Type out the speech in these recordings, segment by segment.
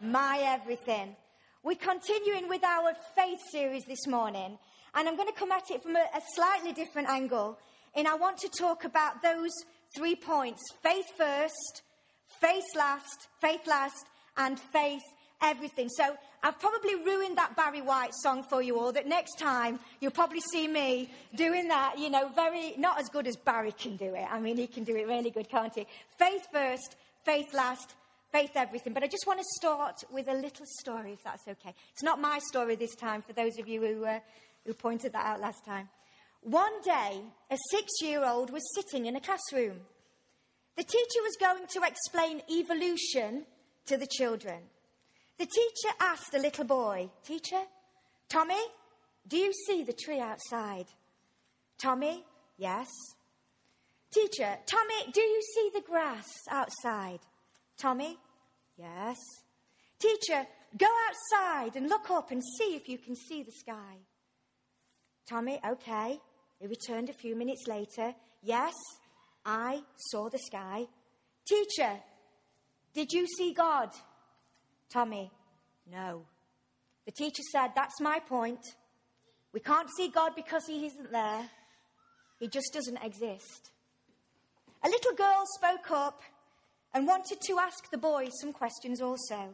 my everything. We're continuing with our faith series this morning, and I'm going to come at it from a, a slightly different angle. And I want to talk about those three points faith first, faith last, faith last, and faith everything. So I've probably ruined that Barry White song for you all, that next time you'll probably see me doing that, you know, very, not as good as Barry can do it. I mean, he can do it really good, can't he? Faith first, faith last, faith everything. But I just want to start with a little story, if that's okay. It's not my story this time, for those of you who, uh, who pointed that out last time. One day, a six year old was sitting in a classroom. The teacher was going to explain evolution to the children. The teacher asked the little boy, Teacher, Tommy, do you see the tree outside? Tommy, yes. Teacher, Tommy, do you see the grass outside? Tommy, yes. Teacher, go outside and look up and see if you can see the sky. Tommy, okay. He returned a few minutes later. Yes, I saw the sky. Teacher, did you see God? Tommy, no. The teacher said, That's my point. We can't see God because He isn't there, He just doesn't exist. A little girl spoke up and wanted to ask the boys some questions also.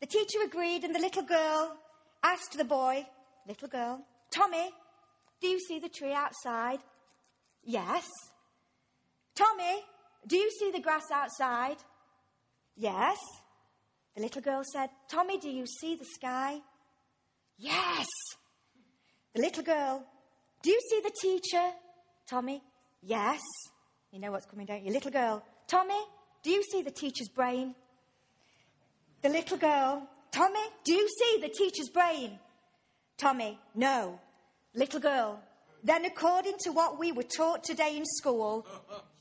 The teacher agreed, and the little girl asked the boy, Little girl, Tommy, do you see the tree outside? Yes. Tommy, do you see the grass outside? Yes. The little girl said, Tommy, do you see the sky? Yes. The little girl, do you see the teacher? Tommy, yes. You know what's coming, don't you? Little girl, Tommy, do you see the teacher's brain? The little girl, Tommy, do you see the teacher's brain? Tommy, no. Little girl, then according to what we were taught today in school,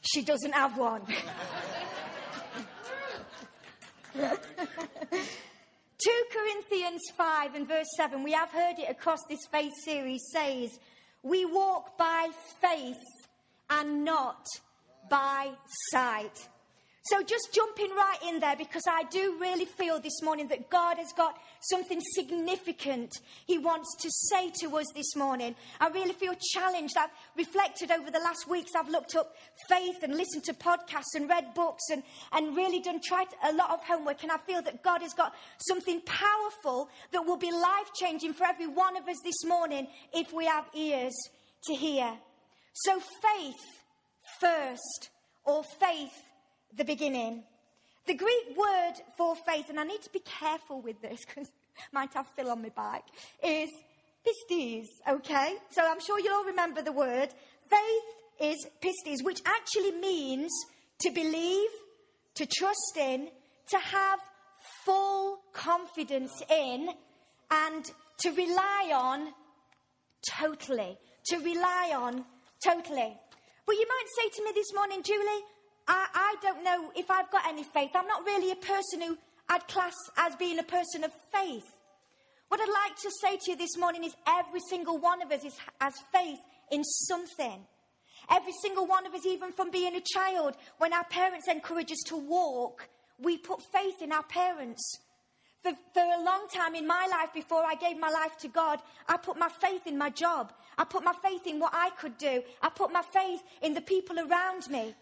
she doesn't have one. 2 Corinthians 5 and verse 7, we have heard it across this faith series, says, We walk by faith and not by sight. So just jumping right in there because I do really feel this morning that God has got something significant He wants to say to us this morning. I really feel challenged. I've reflected over the last weeks. I've looked up faith and listened to podcasts and read books and, and really done tried a lot of homework. And I feel that God has got something powerful that will be life changing for every one of us this morning if we have ears to hear. So faith first or faith the beginning. The Greek word for faith, and I need to be careful with this because might have Phil on my back, is pistis, okay? So I'm sure you'll all remember the word. Faith is pistis, which actually means to believe, to trust in, to have full confidence in, and to rely on totally. To rely on totally. But you might say to me this morning, Julie, don't know if I've got any faith. I'm not really a person who I'd class as being a person of faith. What I'd like to say to you this morning is every single one of us is, has faith in something. Every single one of us, even from being a child, when our parents encourage us to walk, we put faith in our parents. For, for a long time in my life, before I gave my life to God, I put my faith in my job. I put my faith in what I could do. I put my faith in the people around me.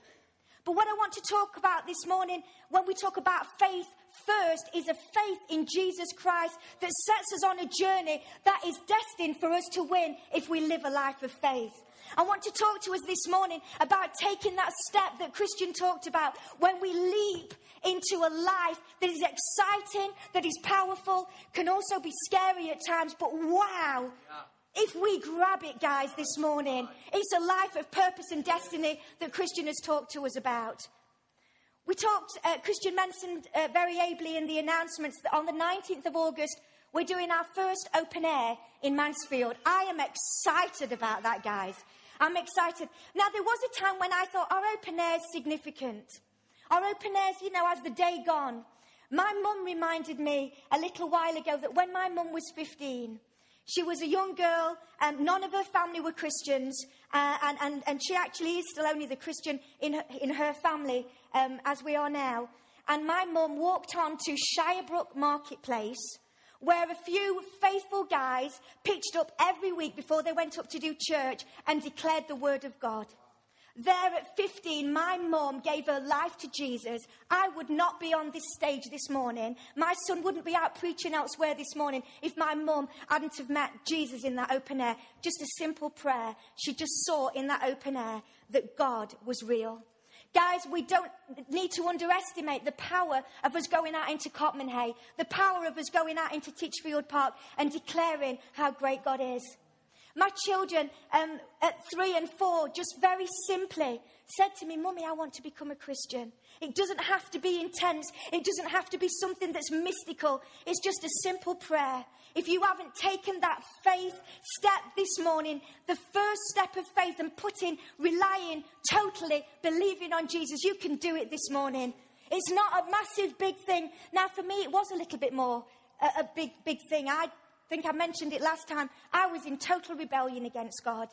But what I want to talk about this morning, when we talk about faith first, is a faith in Jesus Christ that sets us on a journey that is destined for us to win if we live a life of faith. I want to talk to us this morning about taking that step that Christian talked about when we leap into a life that is exciting, that is powerful, can also be scary at times, but wow, yeah. If we grab it, guys, this morning, it's a life of purpose and destiny that Christian has talked to us about. We talked, uh, Christian mentioned uh, very ably in the announcements that on the 19th of August, we're doing our first open air in Mansfield. I am excited about that, guys. I'm excited. Now, there was a time when I thought our open air is significant. Our open airs, you know, as the day gone. My mum reminded me a little while ago that when my mum was 15, she was a young girl, and none of her family were Christians, uh, and, and, and she actually is still only the Christian in her, in her family um, as we are now. and my mum walked on to Shirebrook Marketplace, where a few faithful guys pitched up every week before they went up to do church and declared the word of God. There at 15, my mum gave her life to Jesus. I would not be on this stage this morning. My son wouldn't be out preaching elsewhere this morning if my mum hadn't have met Jesus in that open air. Just a simple prayer. She just saw in that open air that God was real. Guys, we don't need to underestimate the power of us going out into Cotmanhay, the power of us going out into Titchfield Park and declaring how great God is. My children um, at three and four just very simply said to me, Mummy, I want to become a Christian. It doesn't have to be intense. It doesn't have to be something that's mystical. It's just a simple prayer. If you haven't taken that faith step this morning, the first step of faith and putting, relying totally, believing on Jesus, you can do it this morning. It's not a massive, big thing. Now, for me, it was a little bit more a, a big, big thing. I think I mentioned it last time. I was in total rebellion against God.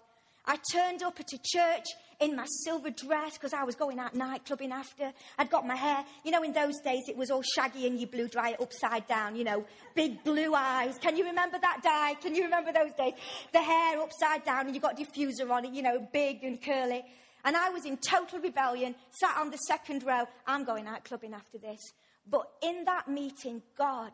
I turned up at a church in my silver dress because I was going out nightclubbing after. I'd got my hair, you know, in those days it was all shaggy and you blew dry it upside down, you know, big blue eyes. Can you remember that, Di? Can you remember those days? The hair upside down and you got diffuser on it, you know, big and curly. And I was in total rebellion, sat on the second row. I'm going out clubbing after this. But in that meeting, God,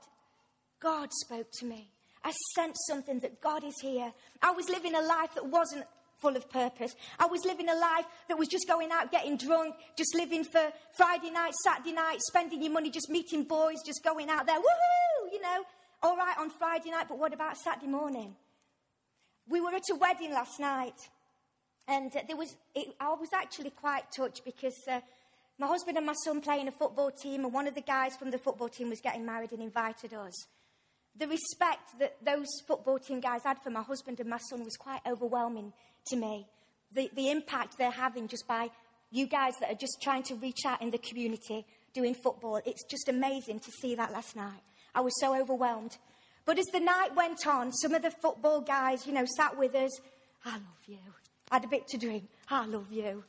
God spoke to me. I sensed something that God is here. I was living a life that wasn't full of purpose. I was living a life that was just going out, getting drunk, just living for Friday night, Saturday night, spending your money, just meeting boys, just going out there, woohoo, you know. All right on Friday night, but what about Saturday morning? We were at a wedding last night, and uh, there was, it, I was actually quite touched because uh, my husband and my son play in a football team, and one of the guys from the football team was getting married and invited us the respect that those football team guys had for my husband and my son was quite overwhelming to me. The, the impact they're having just by you guys that are just trying to reach out in the community doing football. It's just amazing to see that last night. I was so overwhelmed. But as the night went on, some of the football guys, you know, sat with us. I love you. I had a bit to drink. I love you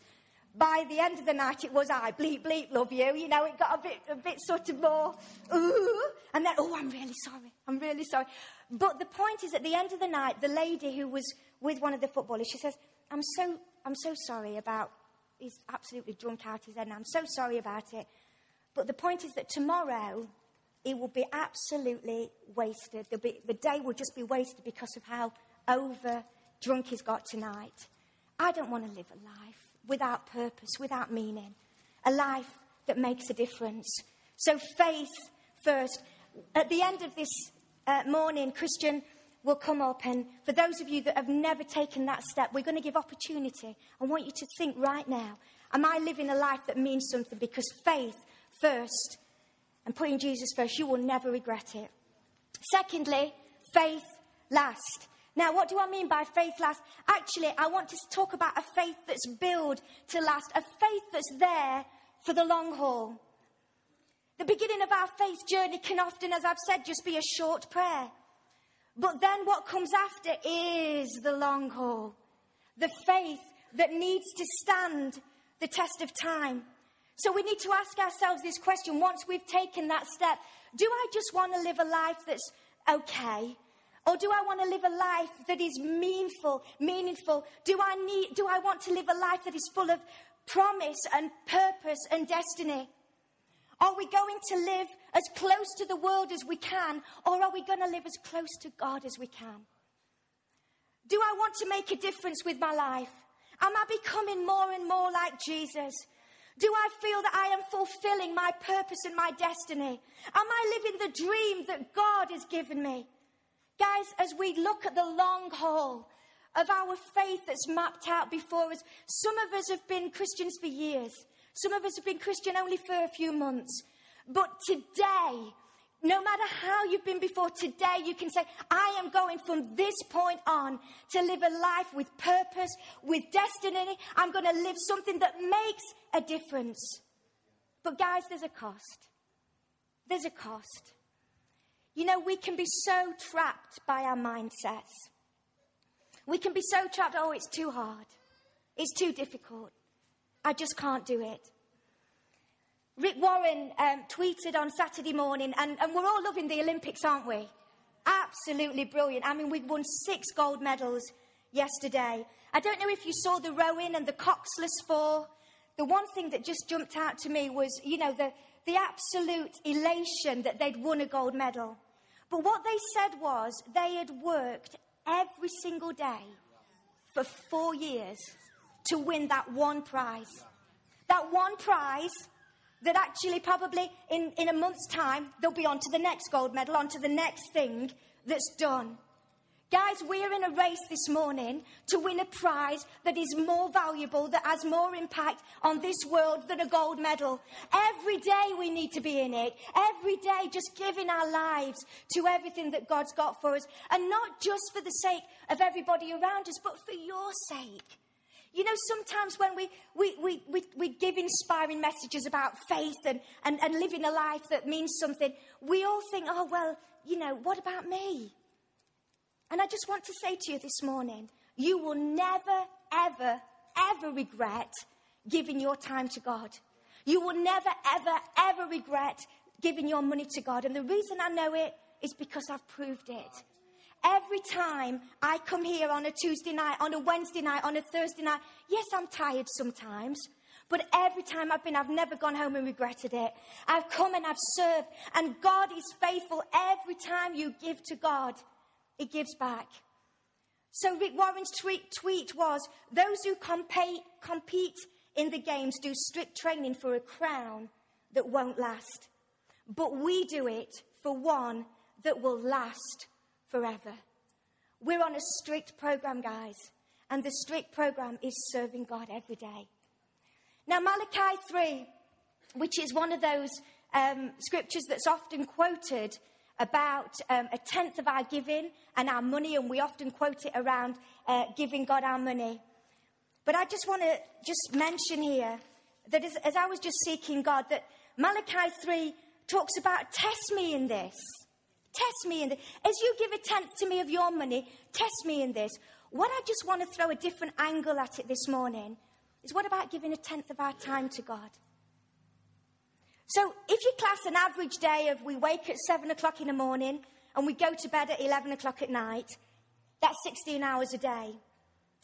by the end of the night, it was I, bleep, bleep, love you. You know, it got a bit, a bit sort of more, ooh. And then, oh, I'm really sorry. I'm really sorry. But the point is, at the end of the night, the lady who was with one of the footballers, she says, I'm so, I'm so sorry about, he's absolutely drunk out his head, and I'm so sorry about it. But the point is that tomorrow, it will be absolutely wasted. Be, the day will just be wasted because of how over drunk he's got tonight. I don't want to live a life without purpose, without meaning, a life that makes a difference. So, faith first. At the end of this uh, morning, Christian will come up, and for those of you that have never taken that step, we're going to give opportunity. I want you to think right now Am I living a life that means something? Because faith first and putting Jesus first, you will never regret it. Secondly, faith last. Now, what do I mean by faith last? Actually, I want to talk about a faith that's built to last, a faith that's there for the long haul. The beginning of our faith journey can often, as I've said, just be a short prayer. But then what comes after is the long haul, the faith that needs to stand the test of time. So we need to ask ourselves this question once we've taken that step do I just want to live a life that's okay? Or do I want to live a life that is meaningful, meaningful? Do I need, do I want to live a life that is full of promise and purpose and destiny? Are we going to live as close to the world as we can, or are we going to live as close to God as we can? Do I want to make a difference with my life? Am I becoming more and more like Jesus? Do I feel that I am fulfilling my purpose and my destiny? Am I living the dream that God has given me? Guys, as we look at the long haul of our faith that's mapped out before us, some of us have been Christians for years. Some of us have been Christian only for a few months. But today, no matter how you've been before, today you can say, I am going from this point on to live a life with purpose, with destiny. I'm going to live something that makes a difference. But, guys, there's a cost. There's a cost. You know, we can be so trapped by our mindsets. We can be so trapped, oh, it's too hard. It's too difficult. I just can't do it. Rick Warren um, tweeted on Saturday morning, and, and we're all loving the Olympics, aren't we? Absolutely brilliant. I mean, we won six gold medals yesterday. I don't know if you saw the rowing and the coxless four. The one thing that just jumped out to me was, you know, the, the absolute elation that they'd won a gold medal. But what they said was they had worked every single day for four years to win that one prize. That one prize that actually probably in, in a month's time they'll be on to the next gold medal, on to the next thing that's done. Guys, we're in a race this morning to win a prize that is more valuable, that has more impact on this world than a gold medal. Every day we need to be in it. Every day just giving our lives to everything that God's got for us. And not just for the sake of everybody around us, but for your sake. You know, sometimes when we, we, we, we, we give inspiring messages about faith and, and, and living a life that means something, we all think, oh, well, you know, what about me? And I just want to say to you this morning you will never, ever, ever regret giving your time to God. You will never, ever, ever regret giving your money to God. And the reason I know it is because I've proved it. Every time I come here on a Tuesday night, on a Wednesday night, on a Thursday night, yes, I'm tired sometimes. But every time I've been, I've never gone home and regretted it. I've come and I've served. And God is faithful every time you give to God it gives back. So Rick Warren's tweet, tweet was those who compete, compete in the games do strict training for a crown that won't last. But we do it for one that will last forever. We're on a strict program, guys, and the strict program is serving God every day. Now, Malachi 3, which is one of those um, scriptures that's often quoted about um, a tenth of our giving and our money, and we often quote it around uh, giving God our money. But I just want to just mention here that as, as I was just seeking God, that Malachi 3 talks about test me in this. Test me in this. As you give a tenth to me of your money, test me in this. What I just want to throw a different angle at it this morning is what about giving a tenth of our time to God? So if you class an average day of we wake at 7 o'clock in the morning and we go to bed at 11 o'clock at night, that's 16 hours a day.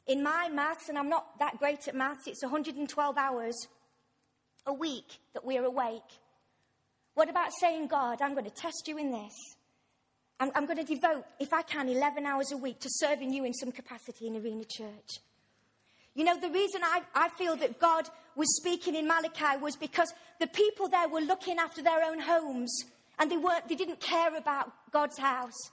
In my maths, and I'm not that great at maths, it's 112 hours a week that we're awake. What about saying, God, I'm going to test you in this? I'm, I'm going to devote, if I can, 11 hours a week to serving you in some capacity in Arena Church. You know, the reason I, I feel that God was speaking in Malachi was because the people there were looking after their own homes and they, weren't, they didn't care about God's house.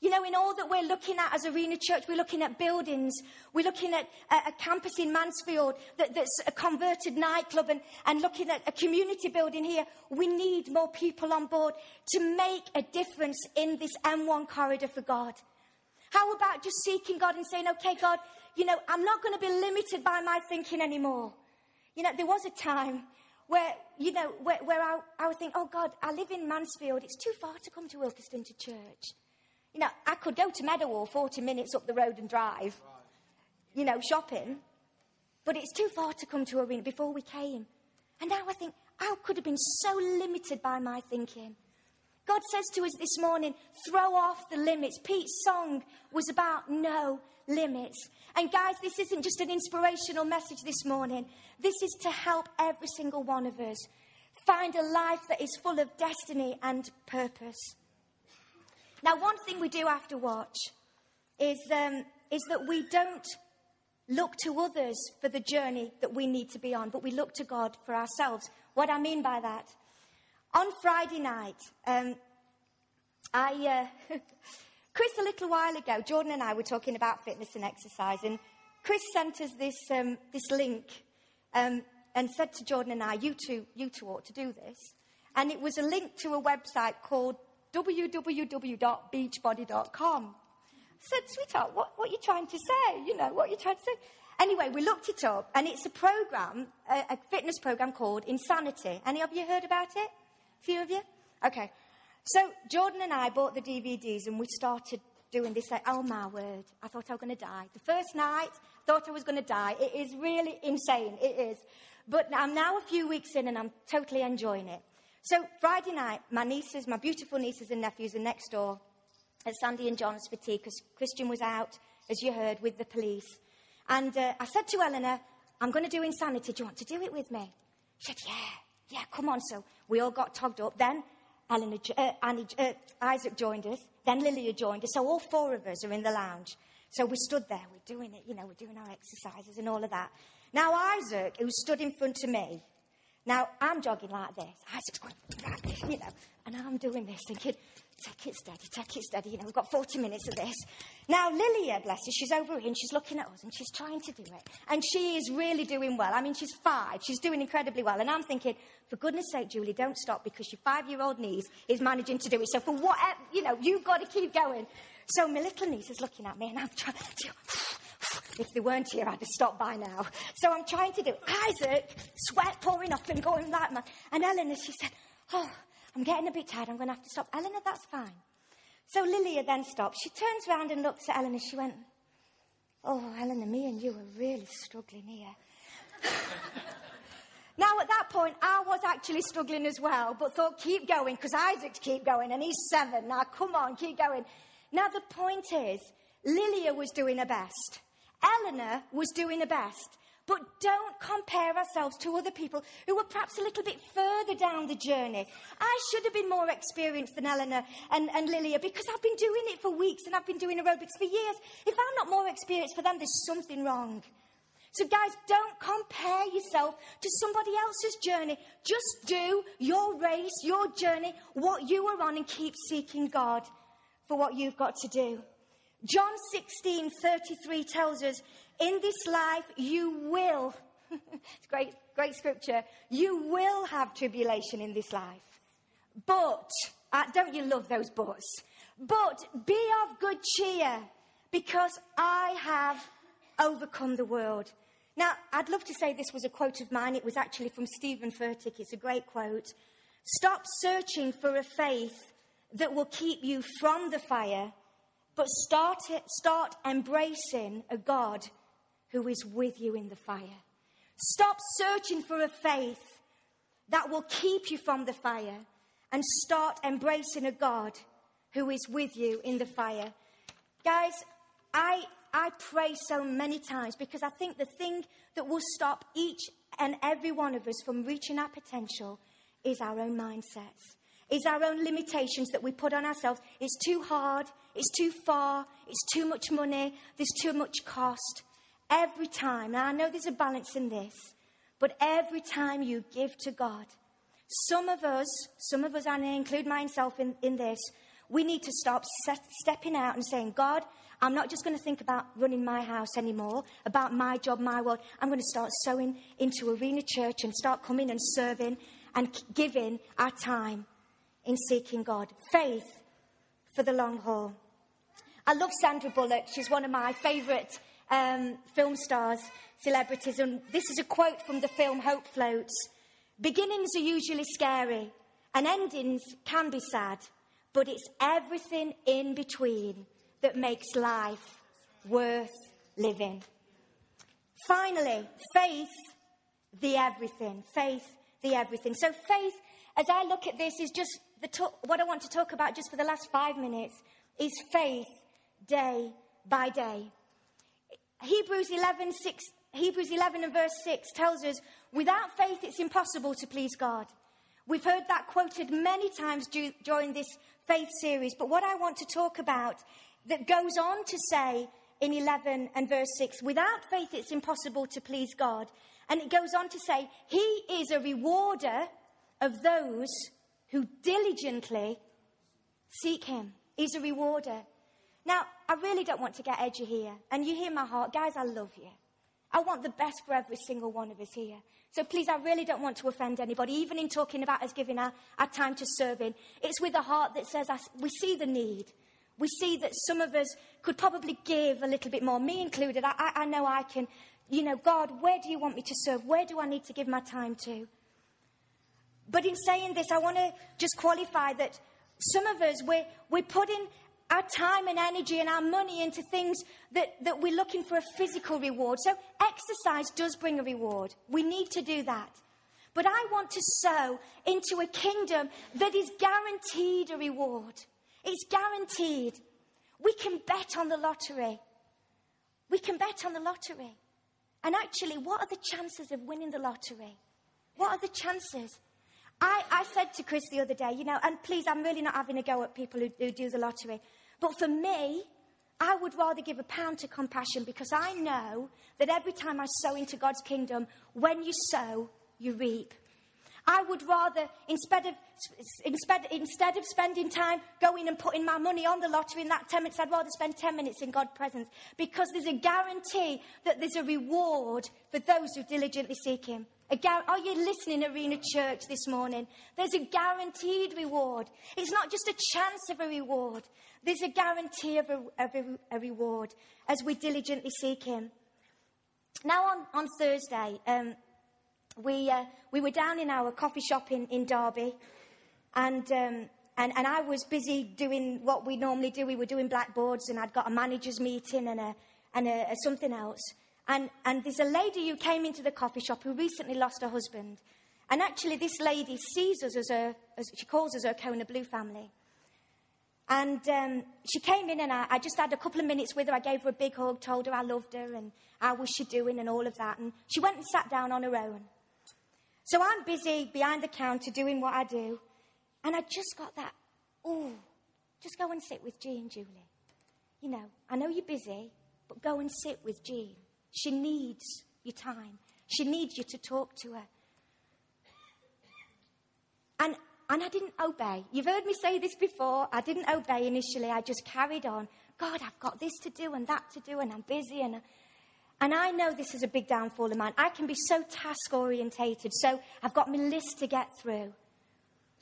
You know, in all that we're looking at as Arena Church, we're looking at buildings. We're looking at a, a campus in Mansfield that, that's a converted nightclub and, and looking at a community building here. We need more people on board to make a difference in this M1 corridor for God. How about just seeking God and saying, okay, God, you know, I'm not going to be limited by my thinking anymore. You know, there was a time where, you know, where, where I, I would think, oh God, I live in Mansfield. It's too far to come to Ilkeston to church. You know, I could go to Meadowhall 40 minutes up the road and drive, you know, shopping. But it's too far to come to Arena before we came. And now I think, I could have been so limited by my thinking. God says to us this morning, throw off the limits. Pete's song was about no limits. And guys, this isn't just an inspirational message this morning. This is to help every single one of us find a life that is full of destiny and purpose. Now, one thing we do have to watch is, um, is that we don't look to others for the journey that we need to be on, but we look to God for ourselves. What I mean by that on Friday night, um, I, uh, Chris, a little while ago, Jordan and I were talking about fitness and exercise, and Chris sent us this, um, this link um, and said to Jordan and I, you two, you two ought to do this. And it was a link to a website called www.beachbody.com. I said, sweetheart, what, what are you trying to say? You know, what are you trying to say? Anyway, we looked it up, and it's a program, a, a fitness program called Insanity. Any of you heard about it? Few of you? Okay. So Jordan and I bought the DVDs and we started doing this. Like, oh my word, I thought I was going to die. The first night, thought I was going to die. It is really insane. It is. But I'm now a few weeks in and I'm totally enjoying it. So Friday night, my nieces, my beautiful nieces and nephews are next door at Sandy and John's for tea because Christian was out, as you heard, with the police. And uh, I said to Eleanor, I'm going to do insanity. Do you want to do it with me? She said, yeah, yeah, come on. So we all got togged up. Then Eleanor, uh, Annie, uh, Isaac joined us. Then Lilia joined us. So all four of us are in the lounge. So we stood there, we're doing it, you know, we're doing our exercises and all of that. Now Isaac, who stood in front of me, now I'm jogging like this. Isaac's going like you know, and I'm doing this, thinking, take it steady, take it steady. You know, we've got 40 minutes of this. Now, Lilia, bless her, she's over here and she's looking at us and she's trying to do it. And she is really doing well. I mean, she's five. She's doing incredibly well. And I'm thinking, for goodness sake, Julie, don't stop because your five year old niece is managing to do it. So, for whatever, you know, you've got to keep going. So, my little niece is looking at me and I'm trying to. If they weren't here, I'd have stopped by now. So I'm trying to do Isaac, sweat pouring off and going like that. And Eleanor, she said, Oh, I'm getting a bit tired. I'm going to have to stop. Eleanor, that's fine. So Lilia then stops. She turns around and looks at Eleanor. She went, Oh, Eleanor, me and you are really struggling here. now, at that point, I was actually struggling as well, but thought, keep going, because Isaac's keep going, and he's seven. Now, come on, keep going. Now, the point is, Lilia was doing her best. Eleanor was doing her best. But don't compare ourselves to other people who were perhaps a little bit further down the journey. I should have been more experienced than Eleanor and, and Lilia because I've been doing it for weeks and I've been doing aerobics for years. If I'm not more experienced for them, there's something wrong. So, guys, don't compare yourself to somebody else's journey. Just do your race, your journey, what you are on, and keep seeking God for what you've got to do. John 16 33 tells us in this life, you will, it's great, great scripture, you will have tribulation in this life. But, uh, don't you love those buts? But be of good cheer because I have overcome the world. Now, I'd love to say this was a quote of mine. It was actually from Steven Furtick. It's a great quote. Stop searching for a faith that will keep you from the fire, but start, it, start embracing a God who is with you in the fire. Stop searching for a faith that will keep you from the fire and start embracing a God who is with you in the fire. Guys, I, I pray so many times because I think the thing that will stop each and every one of us from reaching our potential is our own mindsets, is our own limitations that we put on ourselves. It's too hard, it's too far, it's too much money, there's too much cost. Every time, now I know there's a balance in this, but every time you give to God, some of us, some of us, and I include myself in, in this, we need to stop set, stepping out and saying, God, I'm not just going to think about running my house anymore, about my job, my world. I'm going to start sowing into Arena Church and start coming and serving and giving our time in seeking God. Faith for the long haul. I love Sandra Bullock. She's one of my favourite um, film stars, celebrities, and this is a quote from the film Hope Floats. Beginnings are usually scary, and endings can be sad, but it's everything in between that makes life worth living. Finally, faith, the everything. Faith, the everything. So, faith, as I look at this, is just what I want to talk about just for the last five minutes is faith day by day. Hebrews 11, 6, Hebrews 11 and verse 6 tells us, without faith it's impossible to please God. We've heard that quoted many times during this faith series, but what I want to talk about that goes on to say in 11 and verse 6, without faith it's impossible to please God. And it goes on to say, He is a rewarder of those who diligently seek Him. He's a rewarder. Now, I really don't want to get edgy here. And you hear my heart. Guys, I love you. I want the best for every single one of us here. So please, I really don't want to offend anybody, even in talking about us giving our, our time to serving. It's with a heart that says, we see the need. We see that some of us could probably give a little bit more, me included. I, I know I can. You know, God, where do you want me to serve? Where do I need to give my time to? But in saying this, I want to just qualify that some of us, we're, we're putting our time and energy and our money into things that, that we're looking for a physical reward. So, exercise does bring a reward. We need to do that. But I want to sow into a kingdom that is guaranteed a reward. It's guaranteed. We can bet on the lottery. We can bet on the lottery. And actually, what are the chances of winning the lottery? What are the chances? I, I said to Chris the other day, you know, and please, I'm really not having a go at people who, who do the lottery. But for me, I would rather give a pound to compassion because I know that every time I sow into God's kingdom, when you sow, you reap. I would rather, instead of, instead, instead of spending time going and putting my money on the lottery in that 10 minutes, I'd rather spend 10 minutes in God's presence because there's a guarantee that there's a reward for those who diligently seek Him. Gar- Are you listening, Arena Church, this morning? There's a guaranteed reward. It's not just a chance of a reward, there's a guarantee of a, of a, a reward as we diligently seek Him. Now, on, on Thursday, um, we, uh, we were down in our coffee shop in, in Derby, and, um, and, and I was busy doing what we normally do. We were doing blackboards, and I'd got a manager's meeting and, a, and a, a something else. And, and there's a lady who came into the coffee shop who recently lost her husband. And actually, this lady sees us as a, as she calls us her Kona Blue family. And um, she came in, and I, I, just had a couple of minutes with her. I gave her a big hug, told her I loved her, and how was she doing, and all of that. And she went and sat down on her own. So I'm busy behind the counter doing what I do. And I just got that, oh, just go and sit with Jean, Julie. You know, I know you're busy, but go and sit with Jean. She needs your time. She needs you to talk to her. And, and I didn't obey. You've heard me say this before. I didn't obey initially. I just carried on. God, I've got this to do and that to do, and I'm busy. And and I know this is a big downfall of mine. I can be so task orientated, so I've got my list to get through,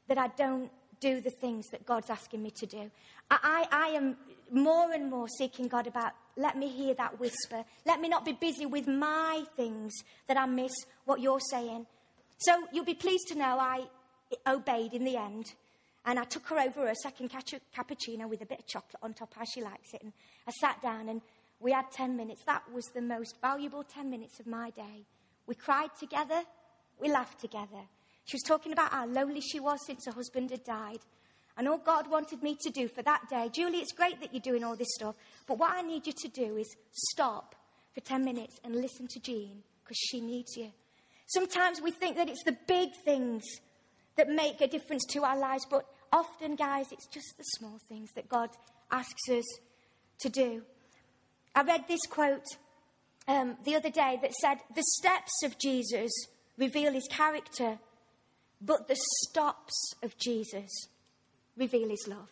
that I don't do the things that God's asking me to do. I, I, I am more and more seeking God about, let me hear that whisper. Let me not be busy with my things that I miss what you're saying. So you'll be pleased to know I obeyed in the end. And I took her over a second cappuccino with a bit of chocolate on top, how she likes it. And I sat down and we had 10 minutes. That was the most valuable 10 minutes of my day. We cried together. We laughed together. She was talking about how lonely she was since her husband had died. And all God wanted me to do for that day, Julie, it's great that you're doing all this stuff, but what I need you to do is stop for 10 minutes and listen to Jean because she needs you. Sometimes we think that it's the big things that make a difference to our lives, but often, guys, it's just the small things that God asks us to do. I read this quote um, the other day that said, The steps of Jesus reveal his character, but the stops of Jesus reveal his love.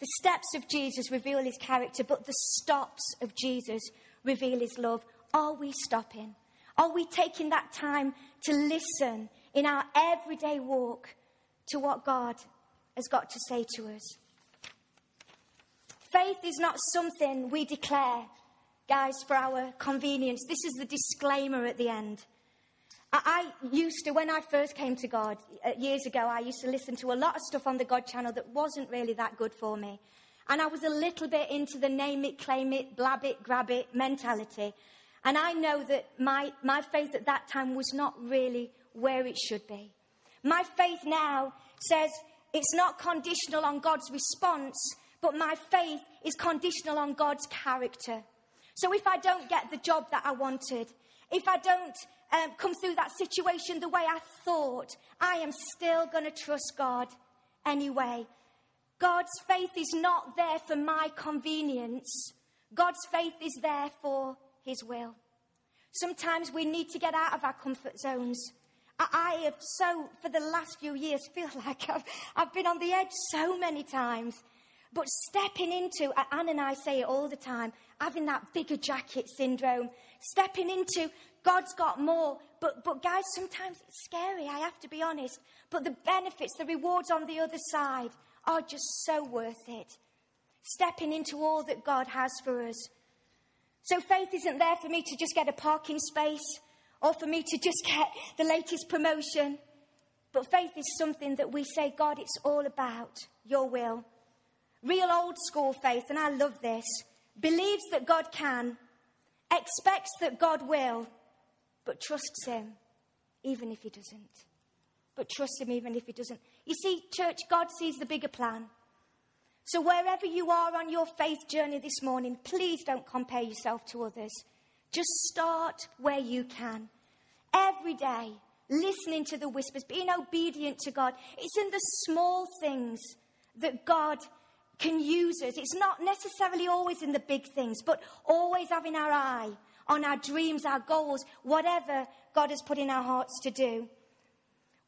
The steps of Jesus reveal his character, but the stops of Jesus reveal his love. Are we stopping? Are we taking that time to listen in our everyday walk to what God has got to say to us? Faith is not something we declare, guys, for our convenience. This is the disclaimer at the end. I, used to, when I first came to God uh, years ago, I used to listen to a lot of stuff on the God channel that wasn't really that good for me. And I was a little bit into the name it, claim it, blab it, grab it mentality. And I know that my, my faith at that time was not really where it should be. My faith now says it's not conditional on God's response, but my faith is conditional on God's character. So if I don't get the job that I wanted, if I don't um, come through that situation the way I thought, I am still going to trust God anyway. God's faith is not there for my convenience. God's faith is there for His will. Sometimes we need to get out of our comfort zones. I have so, for the last few years, feel like I've, I've been on the edge so many times. But stepping into, Anne and I say it all the time, having that bigger jacket syndrome, stepping into God's got more. But, but guys, sometimes it's scary, I have to be honest. But the benefits, the rewards on the other side are just so worth it. Stepping into all that God has for us. So faith isn't there for me to just get a parking space or for me to just get the latest promotion. But faith is something that we say, God, it's all about your will real old school faith, and I love this, believes that God can, expects that God will, but trusts Him even if He doesn't. But trust Him even if He doesn't. You see, church, God sees the bigger plan. So, wherever you are on your faith journey this morning, please don't compare yourself to others. Just start where you can. Every day, listening to the whispers, being obedient to God. It's in the small things that God can use us. It's not necessarily always in the big things, but always having our eye on our dreams, our goals, whatever God has put in our hearts to do.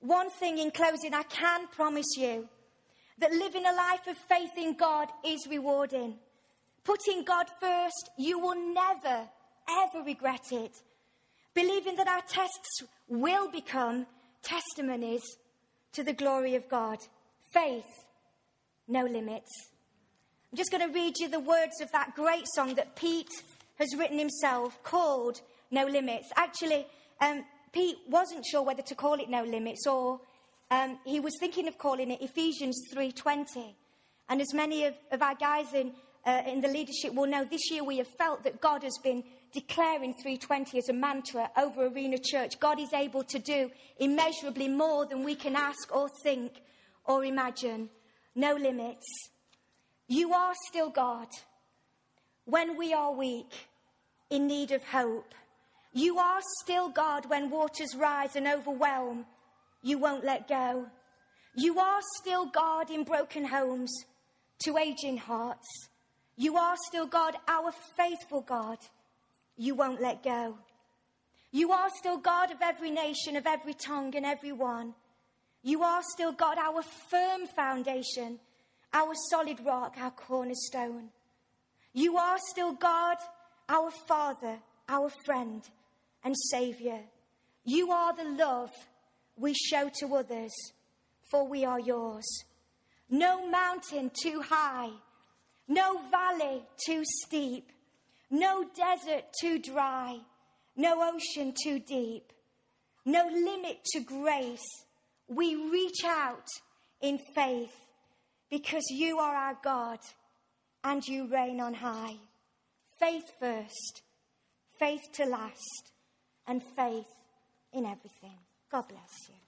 One thing in closing, I can promise you that living a life of faith in God is rewarding. Putting God first, you will never, ever regret it. Believing that our tests will become testimonies to the glory of God. Faith, no limits. I'm just going to read you the words of that great song that Pete has written himself called No Limits. Actually, um, Pete wasn't sure whether to call it No Limits or um, he was thinking of calling it Ephesians 3.20. And as many of, of our guys in, uh, in the leadership will know, this year we have felt that God has been declaring 320 as a mantra over Arena Church. God is able to do immeasurably more than we can ask or think or imagine. No limits. You are still God when we are weak, in need of hope. You are still God when waters rise and overwhelm. You won't let go. You are still God in broken homes to aging hearts. You are still God, our faithful God. You won't let go. You are still God of every nation, of every tongue, and every one. You are still God, our firm foundation, our solid rock, our cornerstone. You are still God, our Father, our friend and Saviour. You are the love we show to others, for we are yours. No mountain too high, no valley too steep, no desert too dry, no ocean too deep, no limit to grace. We reach out in faith because you are our God and you reign on high. Faith first, faith to last, and faith in everything. God bless you.